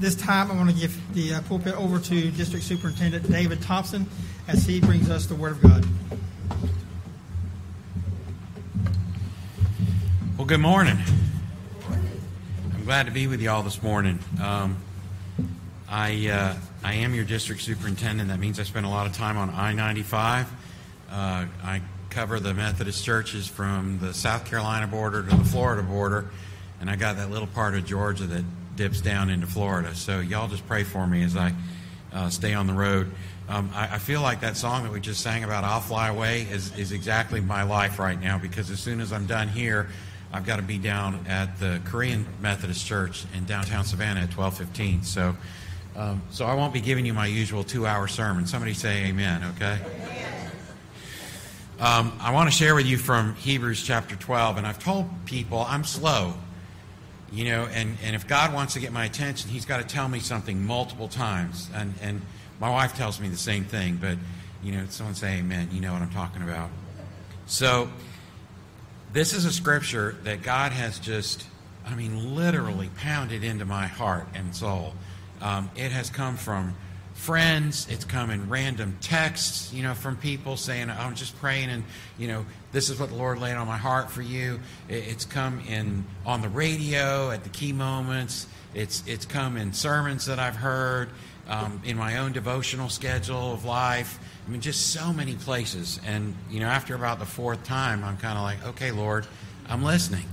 this time, I want to give the uh, pulpit over to District Superintendent David Thompson as he brings us the Word of God. Well, good morning. I'm glad to be with you all this morning. Um, I uh, I am your district superintendent. That means I spend a lot of time on I-95. Uh, I cover the Methodist churches from the South Carolina border to the Florida border, and I got that little part of Georgia that dips down into Florida. So y'all just pray for me as I uh, stay on the road. Um, I, I, feel like that song that we just sang about "I'll Fly Away" is, is exactly my life right now because as soon as I'm done here, I've got to be down at the Korean Methodist Church in downtown Savannah at 12:15. So, um, so I won't be giving you my usual two-hour sermon. Somebody say Amen. Okay. Um, I want to share with you from Hebrews chapter 12, and I've told people I'm slow you know, and, and if God wants to get my attention, He's got to tell me something multiple times. And, and my wife tells me the same thing, but, you know, someone say amen. You know what I'm talking about. So, this is a scripture that God has just, I mean, literally pounded into my heart and soul. Um, it has come from friends. It's come in random texts, you know, from people saying, I'm just praying and, you know, this is what the Lord laid on my heart for you. It's come in on the radio at the key moments. It's, it's come in sermons that I've heard, um, in my own devotional schedule of life. I mean, just so many places. And, you know, after about the fourth time, I'm kind of like, okay, Lord, I'm listening.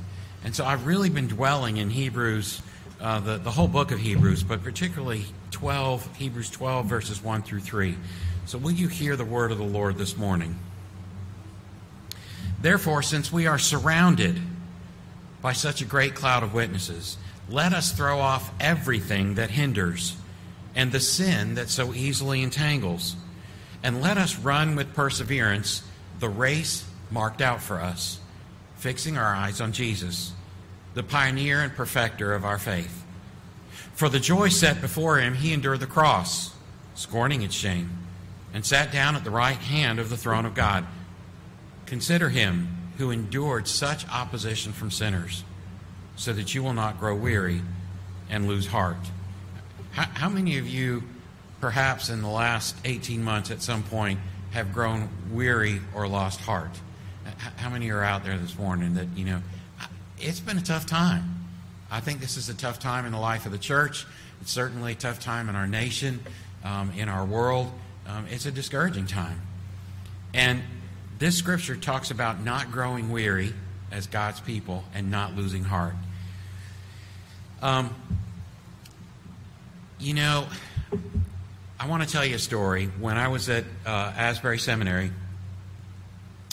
And so I've really been dwelling in Hebrews, uh, the, the whole book of Hebrews, but particularly 12, Hebrews 12, verses 1 through 3. So will you hear the word of the Lord this morning? Therefore, since we are surrounded by such a great cloud of witnesses, let us throw off everything that hinders and the sin that so easily entangles, and let us run with perseverance the race marked out for us, fixing our eyes on Jesus, the pioneer and perfecter of our faith for the joy set before him, he endured the cross, scorning its shame, and sat down at the right hand of the throne of God. Consider him who endured such opposition from sinners, so that you will not grow weary and lose heart. How, how many of you, perhaps in the last 18 months at some point, have grown weary or lost heart? How many are out there this morning that, you know, it's been a tough time? I think this is a tough time in the life of the church. It's certainly a tough time in our nation, um, in our world. Um, it's a discouraging time. And this scripture talks about not growing weary as God's people and not losing heart. Um, you know, I want to tell you a story. When I was at uh, Asbury Seminary,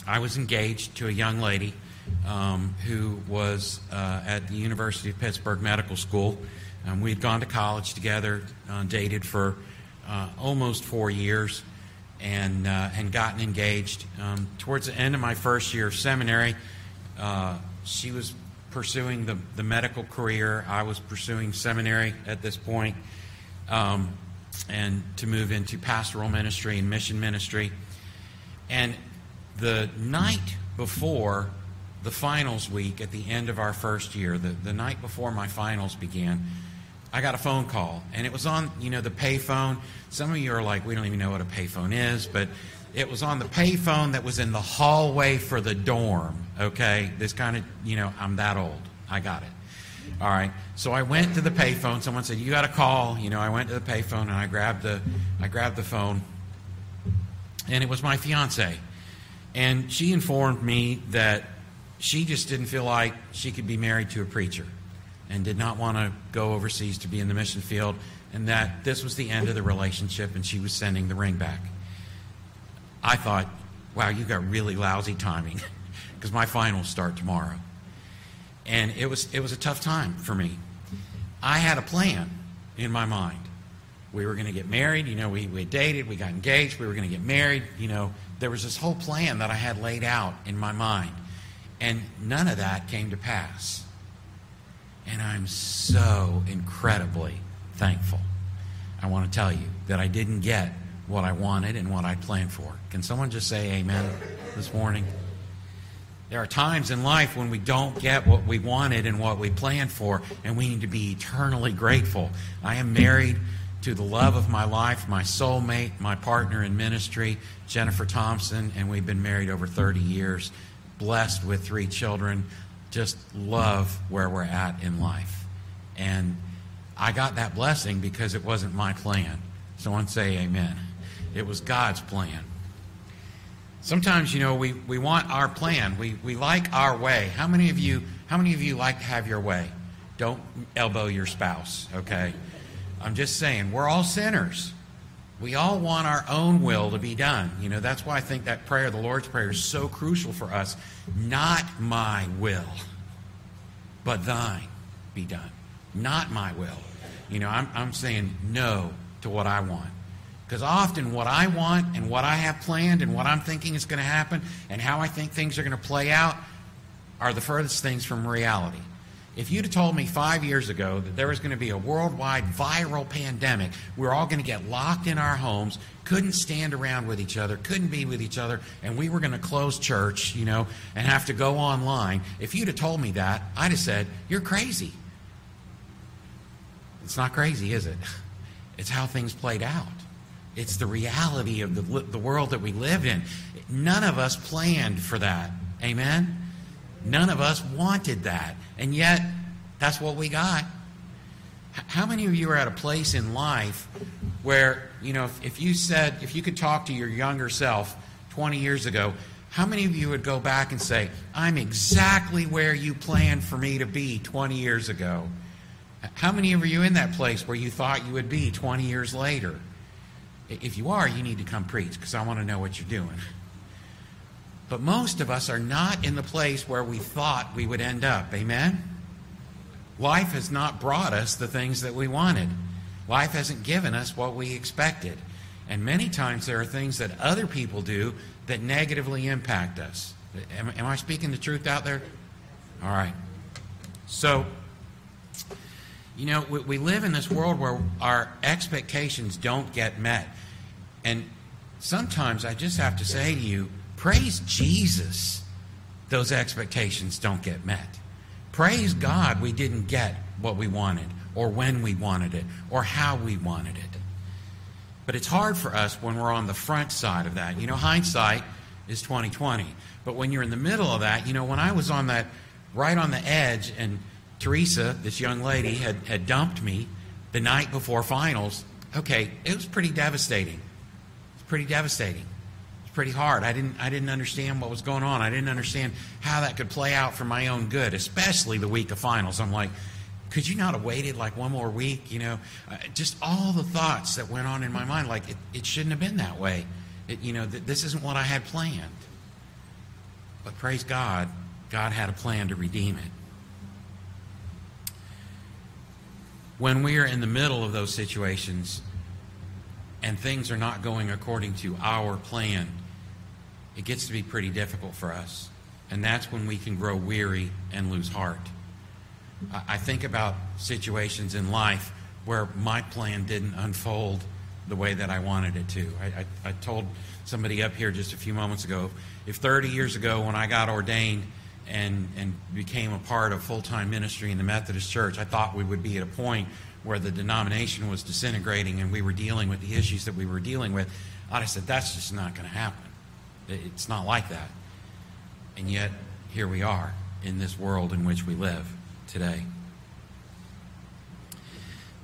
I was engaged to a young lady um, who was uh, at the University of Pittsburgh Medical School. Um, we had gone to college together, uh, dated for uh, almost four years, and uh, and gotten engaged. Um, towards the end of my first year of seminary, uh, she was pursuing the, the medical career. I was pursuing seminary at this point, um, and to move into pastoral ministry and mission ministry. And the night before the finals week at the end of our first year, the, the night before my finals began, I got a phone call, and it was on, you know, the payphone. Some of you are like, we don't even know what a payphone is, but it was on the payphone that was in the hallway for the dorm. Okay, this kind of, you know, I'm that old. I got it. All right. So I went to the payphone. Someone said, "You got a call." You know, I went to the payphone and I grabbed the, I grabbed the phone, and it was my fiance, and she informed me that she just didn't feel like she could be married to a preacher and did not want to go overseas to be in the mission field, and that this was the end of the relationship and she was sending the ring back. I thought, wow, you got really lousy timing because my finals start tomorrow. And it was, it was a tough time for me. I had a plan in my mind. We were going to get married, you know, we, we dated, we got engaged, we were going to get married, you know. There was this whole plan that I had laid out in my mind. And none of that came to pass. And I'm so incredibly thankful. I want to tell you that I didn't get what I wanted and what I planned for. Can someone just say amen this morning? There are times in life when we don't get what we wanted and what we planned for, and we need to be eternally grateful. I am married to the love of my life, my soulmate, my partner in ministry, Jennifer Thompson, and we've been married over 30 years, blessed with three children, just love where we're at in life. And I got that blessing because it wasn't my plan. Someone say amen. It was God's plan. Sometimes, you know, we, we want our plan. We, we like our way. How many of you how many of you like to have your way? Don't elbow your spouse, okay? I'm just saying, we're all sinners. We all want our own will to be done. You know, that's why I think that prayer, the Lord's Prayer, is so crucial for us. Not my will, but thine be done. Not my will. You know, I'm, I'm saying no to what I want. Because often what I want and what I have planned and what I'm thinking is going to happen and how I think things are going to play out are the furthest things from reality. If you'd have told me five years ago that there was going to be a worldwide viral pandemic, we are all going to get locked in our homes, couldn't stand around with each other, couldn't be with each other, and we were going to close church, you know, and have to go online, if you'd have told me that, I'd have said, You're crazy. It's not crazy, is it? It's how things played out. It's the reality of the, the world that we live in. None of us planned for that. Amen? None of us wanted that. And yet, that's what we got. How many of you are at a place in life where, you know, if, if you said, if you could talk to your younger self 20 years ago, how many of you would go back and say, I'm exactly where you planned for me to be 20 years ago? How many of you are in that place where you thought you would be 20 years later? If you are, you need to come preach because I want to know what you're doing. But most of us are not in the place where we thought we would end up. Amen? Life has not brought us the things that we wanted. Life hasn't given us what we expected. And many times there are things that other people do that negatively impact us. Am, am I speaking the truth out there? All right. So, you know, we, we live in this world where our expectations don't get met. And sometimes I just have to say to you, praise Jesus, those expectations don't get met. Praise God we didn't get what we wanted, or when we wanted it, or how we wanted it. But it's hard for us when we're on the front side of that. You know, hindsight is 2020. But when you're in the middle of that, you know, when I was on that right on the edge and Teresa, this young lady, had, had dumped me the night before finals. Okay, it was pretty devastating. It's pretty devastating. Pretty hard. I didn't I didn't understand what was going on. I didn't understand how that could play out for my own good, especially the week of finals. I'm like, could you not have waited like one more week? You know, uh, just all the thoughts that went on in my mind. Like it, it shouldn't have been that way. It, you know, th- this isn't what I had planned. But praise God, God had a plan to redeem it. when we are in the middle of those situations and things are not going according to our plan, it gets to be pretty difficult for us. And that's when we can grow weary and lose heart. I think about situations in life where my plan didn't unfold the way that I wanted it to. I, I, I told somebody up here just a few moments ago if 30 years ago when I got ordained, and, and became a part of full time ministry in the Methodist Church, I thought we would be at a point where the denomination was disintegrating and we were dealing with the issues that we were dealing with. I said, that's just not going to happen. It's not like that. And yet, here we are in this world in which we live today.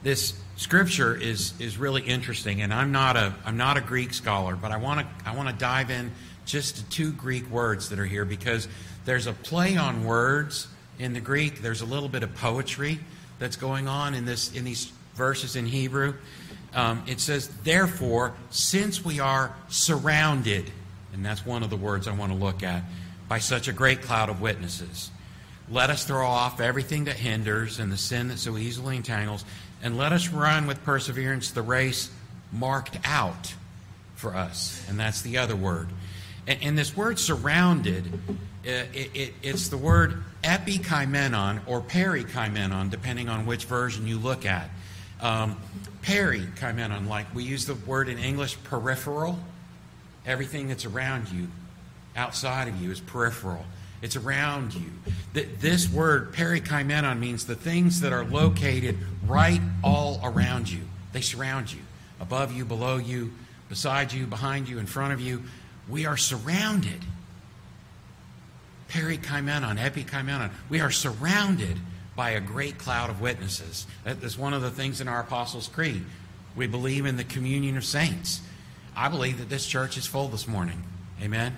This scripture is, is really interesting, and I'm not a, I'm not a Greek scholar, but I want to I want to dive in just to two Greek words that are here because there's a play on words in the Greek. There's a little bit of poetry that's going on in this in these verses in Hebrew. Um, it says, "Therefore, since we are surrounded," and that's one of the words I want to look at, by such a great cloud of witnesses. Let us throw off everything that hinders and the sin that so easily entangles, and let us run with perseverance the race marked out for us. And that's the other word. And, and this word surrounded, uh, it, it, it's the word epikaimenon or perikaimenon, depending on which version you look at. Um, perikaimenon, like we use the word in English, peripheral. Everything that's around you, outside of you, is peripheral. It's around you. Th- This word, perikaimenon, means the things that are located right all around you. They surround you. Above you, below you, beside you, behind you, in front of you. We are surrounded. Perikaimenon, epikaimenon. We are surrounded by a great cloud of witnesses. That is one of the things in our Apostles' Creed. We believe in the communion of saints. I believe that this church is full this morning. Amen.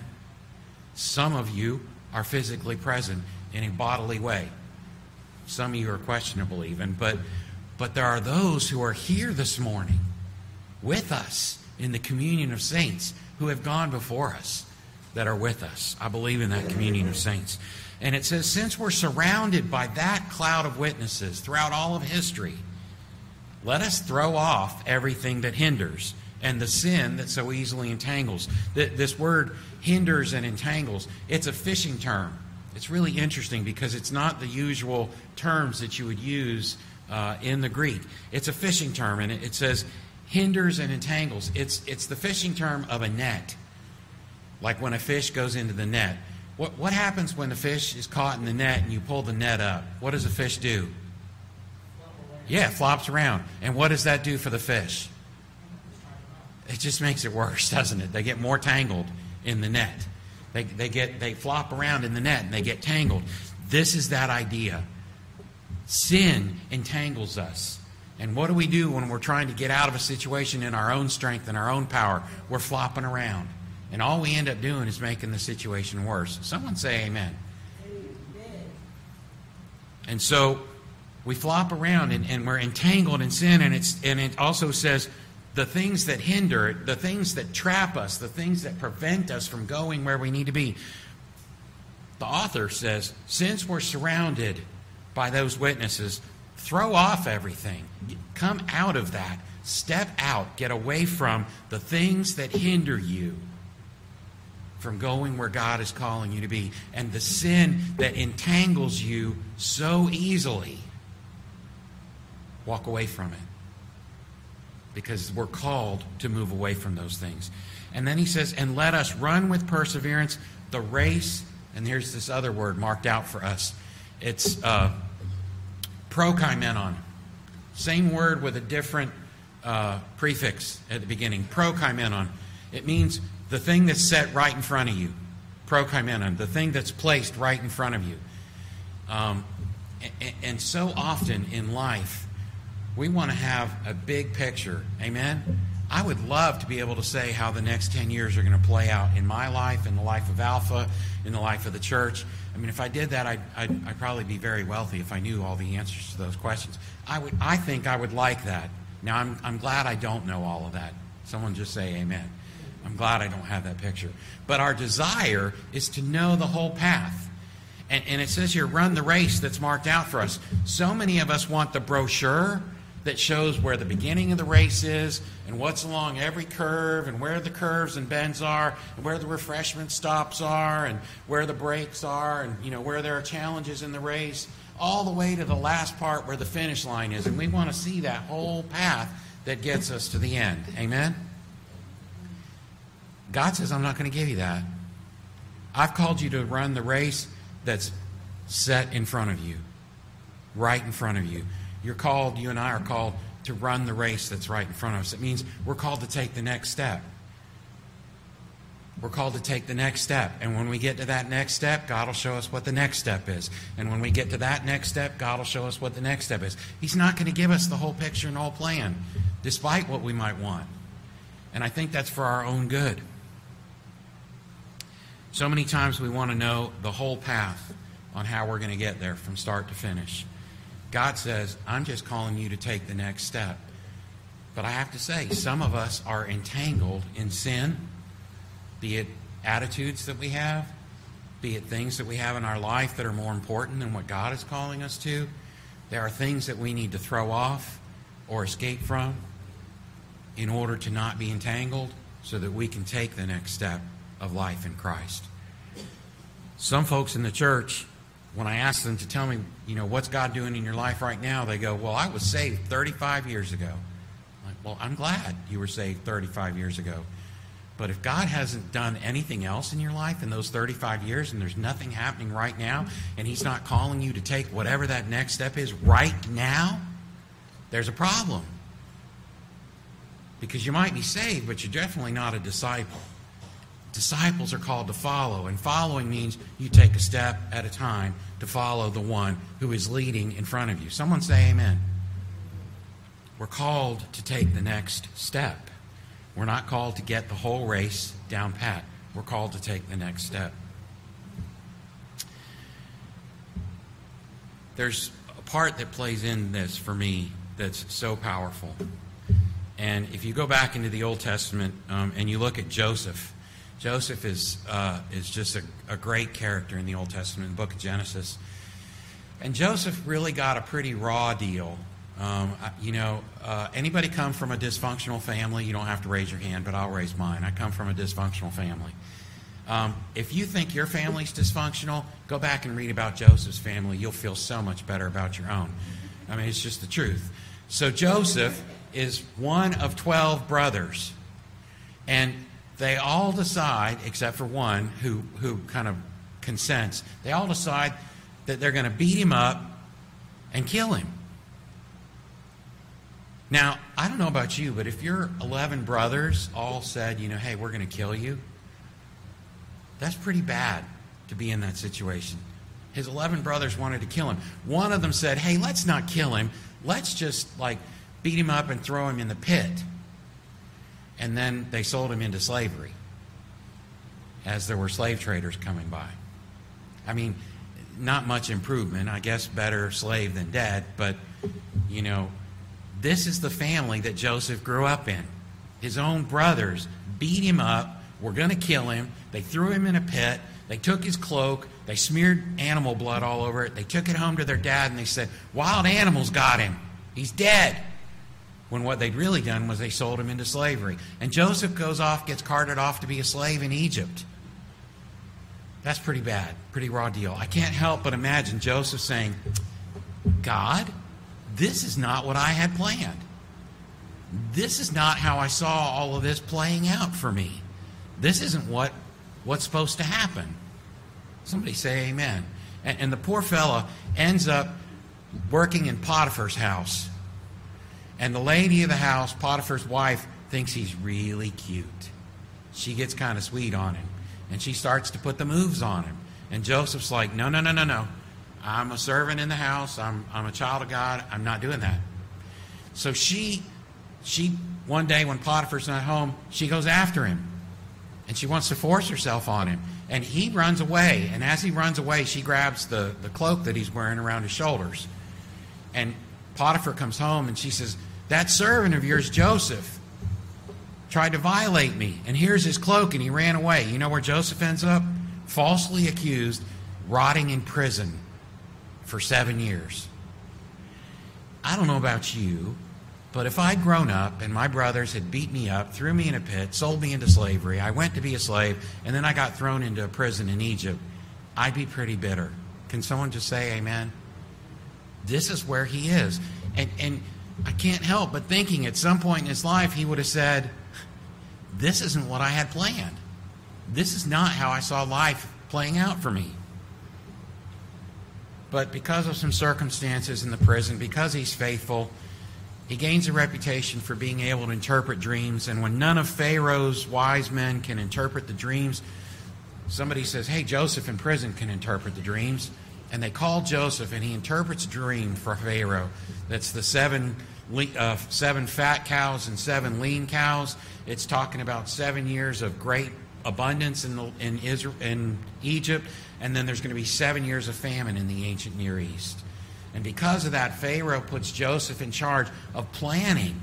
Some of you are physically present in a bodily way. Some of you are questionable even, but but there are those who are here this morning with us in the communion of saints who have gone before us that are with us. I believe in that communion of saints. And it says, since we're surrounded by that cloud of witnesses throughout all of history, let us throw off everything that hinders and the sin that so easily entangles. This word hinders and entangles, it's a fishing term. It's really interesting because it's not the usual terms that you would use uh, in the Greek. It's a fishing term, and it says hinders and entangles. It's, it's the fishing term of a net, like when a fish goes into the net. What, what happens when the fish is caught in the net and you pull the net up? What does a fish do? Yeah, it flops around. And what does that do for the fish? It just makes it worse, doesn't it? They get more tangled in the net. They, they, get, they flop around in the net and they get tangled. This is that idea. Sin entangles us. And what do we do when we're trying to get out of a situation in our own strength and our own power? We're flopping around. And all we end up doing is making the situation worse. Someone say amen. And so we flop around and, and we're entangled in sin, and, it's, and it also says the things that hinder, it, the things that trap us, the things that prevent us from going where we need to be. The author says, since we're surrounded by those witnesses, throw off everything. Come out of that. Step out. Get away from the things that hinder you from going where God is calling you to be and the sin that entangles you so easily. Walk away from it because we're called to move away from those things. And then he says, and let us run with perseverance the race. And here's this other word marked out for us it's uh, prokaimenon. Same word with a different uh, prefix at the beginning. Prokaimenon. It means the thing that's set right in front of you. Prokaimenon. The thing that's placed right in front of you. Um, and, and so often in life, we want to have a big picture. Amen? I would love to be able to say how the next 10 years are going to play out in my life, in the life of Alpha, in the life of the church. I mean, if I did that, I'd, I'd, I'd probably be very wealthy if I knew all the answers to those questions. I, would, I think I would like that. Now, I'm, I'm glad I don't know all of that. Someone just say amen. I'm glad I don't have that picture. But our desire is to know the whole path. And, and it says here, run the race that's marked out for us. So many of us want the brochure that shows where the beginning of the race is and what's along every curve and where the curves and bends are and where the refreshment stops are and where the breaks are and you know where there are challenges in the race all the way to the last part where the finish line is. And we want to see that whole path that gets us to the end. Amen? God says i'm not going to give you that. I've called you to run the race that's set in front of you right in front of you you're called, you and I are called to run the race that's right in front of us. It means we're called to take the next step. We're called to take the next step. And when we get to that next step, God will show us what the next step is. And when we get to that next step, God will show us what the next step is. He's not going to give us the whole picture and whole plan, despite what we might want. And I think that's for our own good. So many times we want to know the whole path on how we're going to get there from start to finish. God says, I'm just calling you to take the next step. But I have to say, some of us are entangled in sin, be it attitudes that we have, be it things that we have in our life that are more important than what God is calling us to. There are things that we need to throw off or escape from in order to not be entangled so that we can take the next step of life in Christ. Some folks in the church when I ask them to tell me, you know, what's God doing in your life right now, they go, well, I was saved 35 years ago. I'm like, well, I'm glad you were saved 35 years ago. But if God hasn't done anything else in your life in those 35 years and there's nothing happening right now, and He's not calling you to take whatever that next step is right now, there's a problem. Because you might be saved, but you're definitely not a disciple. Disciples are called to follow, and following means you take a step at a time to follow the one who is leading in front of you. Someone say amen. We're called to take the next step. We're not called to get the whole race down pat. We're called to take the next step. There's a part that plays in this for me that's so powerful. And if you go back into the Old Testament um, and you look at Joseph, Joseph is, uh, is just a, a great character in the Old Testament, in the book of Genesis. And Joseph really got a pretty raw deal. Um, you know, uh, anybody come from a dysfunctional family? You don't have to raise your hand, but I'll raise mine. I come from a dysfunctional family. Um, if you think your family's dysfunctional, go back and read about Joseph's family. You'll feel so much better about your own. I mean, it's just the truth. So Joseph is one of 12 brothers. And they all decide, except for one who, who kind of consents, they all decide that they're going to beat him up and kill him. Now, I don't know about you, but if your 11 brothers all said, you know, hey, we're going to kill you, that's pretty bad to be in that situation. His 11 brothers wanted to kill him. One of them said, hey, let's not kill him. Let's just, like, beat him up and throw him in the pit and then they sold him into slavery as there were slave traders coming by. I mean, not much improvement. I guess better slave than dead, but, you know, this is the family that Joseph grew up in. His own brothers beat him up, were going to kill him. They threw him in a pit. They took his cloak. They smeared animal blood all over it. They took it home to their dad and they said, Wild animals got him. He's dead when what they'd really done was they sold him into slavery. And Joseph goes off, gets carted off to be a slave in Egypt. That's pretty bad, pretty raw deal. I can't help but imagine Joseph saying, God, this is not what I had planned. This is not how I saw all of this playing out for me. This isn't what, what's supposed to happen. Somebody say amen. And, and the poor fella ends up working in Potiphar's house and the lady of the house, Potiphar's wife, thinks he's really cute. She gets kind of sweet on him. And she starts to put the moves on him. And Joseph's like, no, no, no, no, no. I'm a servant in the house. I'm, I'm a child of God. I'm not doing that. So she, she, one day when Potiphar's not home, she goes after him. And she wants to force herself on him. And he runs away. And as he runs away, she grabs the, the cloak that he's wearing around his shoulders. And Potiphar comes home and she says, that servant of yours, Joseph, tried to violate me, and here's his cloak, and he ran away. You know where Joseph ends up? Falsely accused, rotting in prison for seven years. I don't know about you, but if I'd grown up and my brothers had beat me up, threw me in a pit, sold me into slavery, I went to be a slave, and then I got thrown into a prison in Egypt, I'd be pretty bitter. Can someone just say amen? This is where he is. And, and I can't help but thinking at some point in his life he would have said, This isn't what I had planned. This is not how I saw life playing out for me. But because of some circumstances in the prison, because he's faithful, he gains a reputation for being able to interpret dreams. And when none of Pharaoh's wise men can interpret the dreams, somebody says, Hey, Joseph in prison can interpret the dreams. And they call Joseph, and he interprets a dream for Pharaoh. That's the seven uh, seven fat cows and seven lean cows. It's talking about seven years of great abundance in, the, in, Israel, in Egypt, and then there's going to be seven years of famine in the ancient Near East. And because of that, Pharaoh puts Joseph in charge of planning.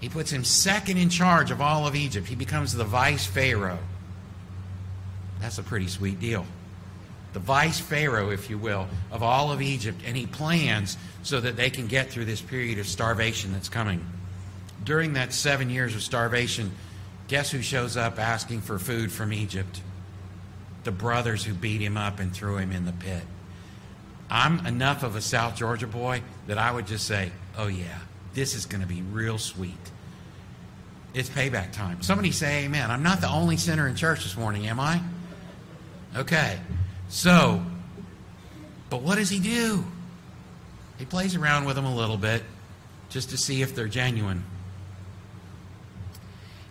He puts him second in charge of all of Egypt. He becomes the vice Pharaoh. That's a pretty sweet deal the vice pharaoh, if you will, of all of Egypt, and he plans so that they can get through this period of starvation that's coming. During that seven years of starvation, guess who shows up asking for food from Egypt? The brothers who beat him up and threw him in the pit. I'm enough of a South Georgia boy that I would just say, oh, yeah, this is going to be real sweet. It's payback time. Somebody say amen. I'm not the only sinner in church this morning, am I? Okay. So, but what does he do? He plays around with them a little bit just to see if they're genuine.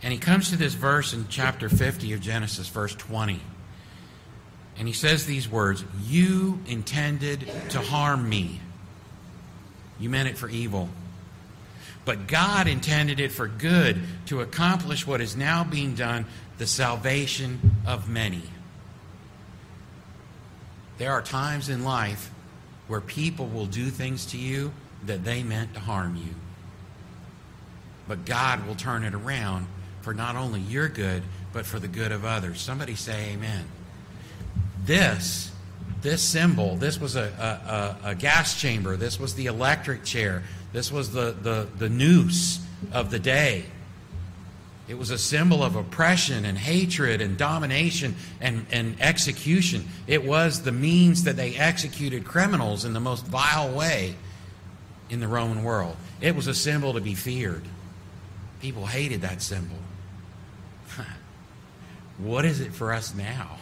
And he comes to this verse in chapter 50 of Genesis, verse 20. And he says these words You intended to harm me. You meant it for evil. But God intended it for good to accomplish what is now being done the salvation of many. There are times in life where people will do things to you that they meant to harm you. But God will turn it around for not only your good, but for the good of others. Somebody say amen. This, this symbol, this was a, a, a, gas chamber, this was the electric chair, this was the, the, the noose of the day. It was a symbol of oppression and hatred and domination and, and execution. It was the means that they executed criminals in the most vile way in the Roman world. It was a symbol to be feared. People hated that symbol. what is it for us now?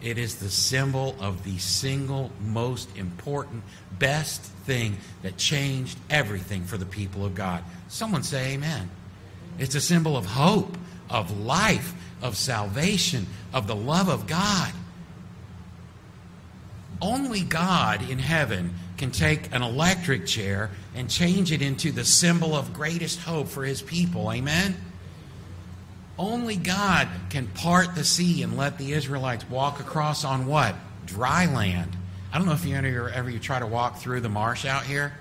It is the symbol of the single most important, best thing that changed everything for the people of God. Someone say amen. It's a symbol of hope, of life, of salvation, of the love of God. Only God in heaven can take an electric chair and change it into the symbol of greatest hope for his people. Amen? Only God can part the sea and let the Israelites walk across on what? Dry land. I don't know if you ever, ever you try to walk through the marsh out here.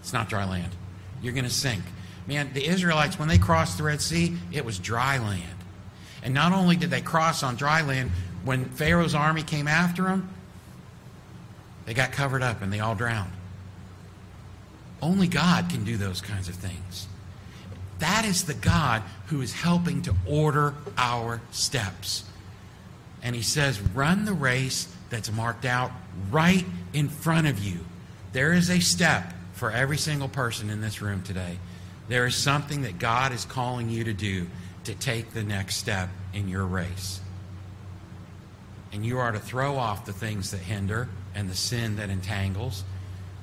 It's not dry land. You're going to sink. Man, the Israelites, when they crossed the Red Sea, it was dry land. And not only did they cross on dry land, when Pharaoh's army came after them, they got covered up and they all drowned. Only God can do those kinds of things. That is the God who is helping to order our steps. And he says, run the race that's marked out right in front of you. There is a step for every single person in this room today. There is something that God is calling you to do to take the next step in your race. And you are to throw off the things that hinder and the sin that entangles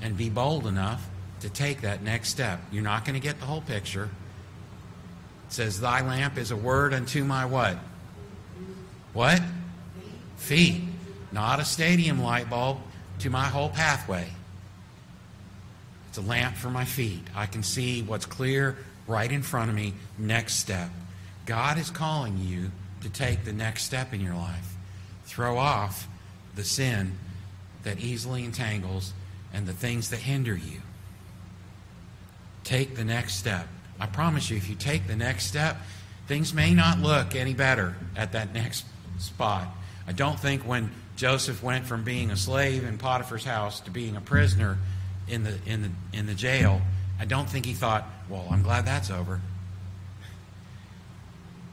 and be bold enough to take that next step. You're not going to get the whole picture. It says, Thy lamp is a word unto my what? What? Feet. Not a stadium light bulb to my whole pathway. It's a lamp for my feet. I can see what's clear right in front of me. Next step. God is calling you to take the next step in your life. Throw off the sin that easily entangles and the things that hinder you. Take the next step. I promise you, if you take the next step, things may not look any better at that next spot. I don't think when Joseph went from being a slave in Potiphar's house to being a prisoner in the, in the, in the jail, I don't think he thought, well, I'm glad that's over.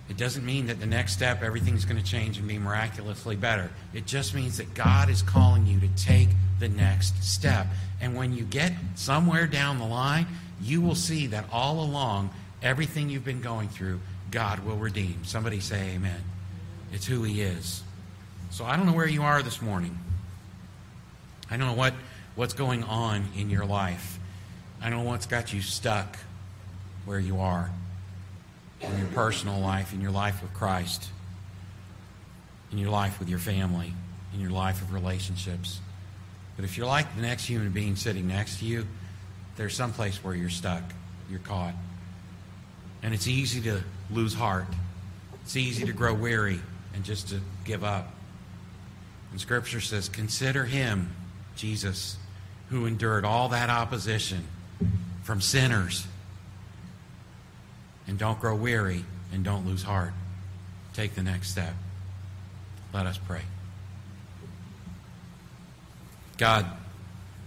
It doesn't mean that the next step everything's going to change and be miraculously better. It just means that God is calling you to take the next step. And when you get somewhere down the line, you will see that all along, everything you've been going through, God will redeem. Somebody say amen. It's who He is. So I don't know where you are this morning. I don't know what, what's going on in your life. I know what's got you stuck where you are in your personal life, in your life with Christ, in your life with your family, in your life of relationships. But if you're like the next human being sitting next to you, there's some place where you're stuck, you're caught. And it's easy to lose heart. It's easy to grow weary and just to give up. And Scripture says, Consider him, Jesus, who endured all that opposition from sinners. And don't grow weary and don't lose heart. Take the next step. Let us pray. God,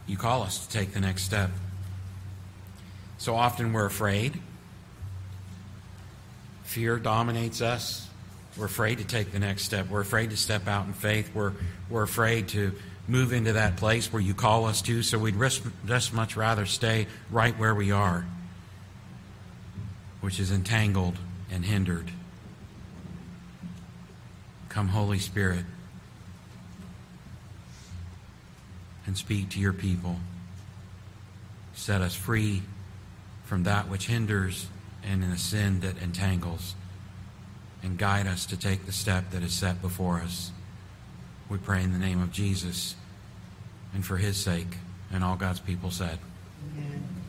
you call us to take the next step. So often we're afraid. Fear dominates us. We're afraid to take the next step. We're afraid to step out in faith. We're, we're afraid to move into that place where you call us to, so we'd just much rather stay right where we are. which is entangled and hindered. Come, Holy Spirit, and speak to your people. Set us free from that which hinders and in the sin that entangles, and guide us to take the step that is set before us. We pray in the name of Jesus and for his sake, and all God's people said.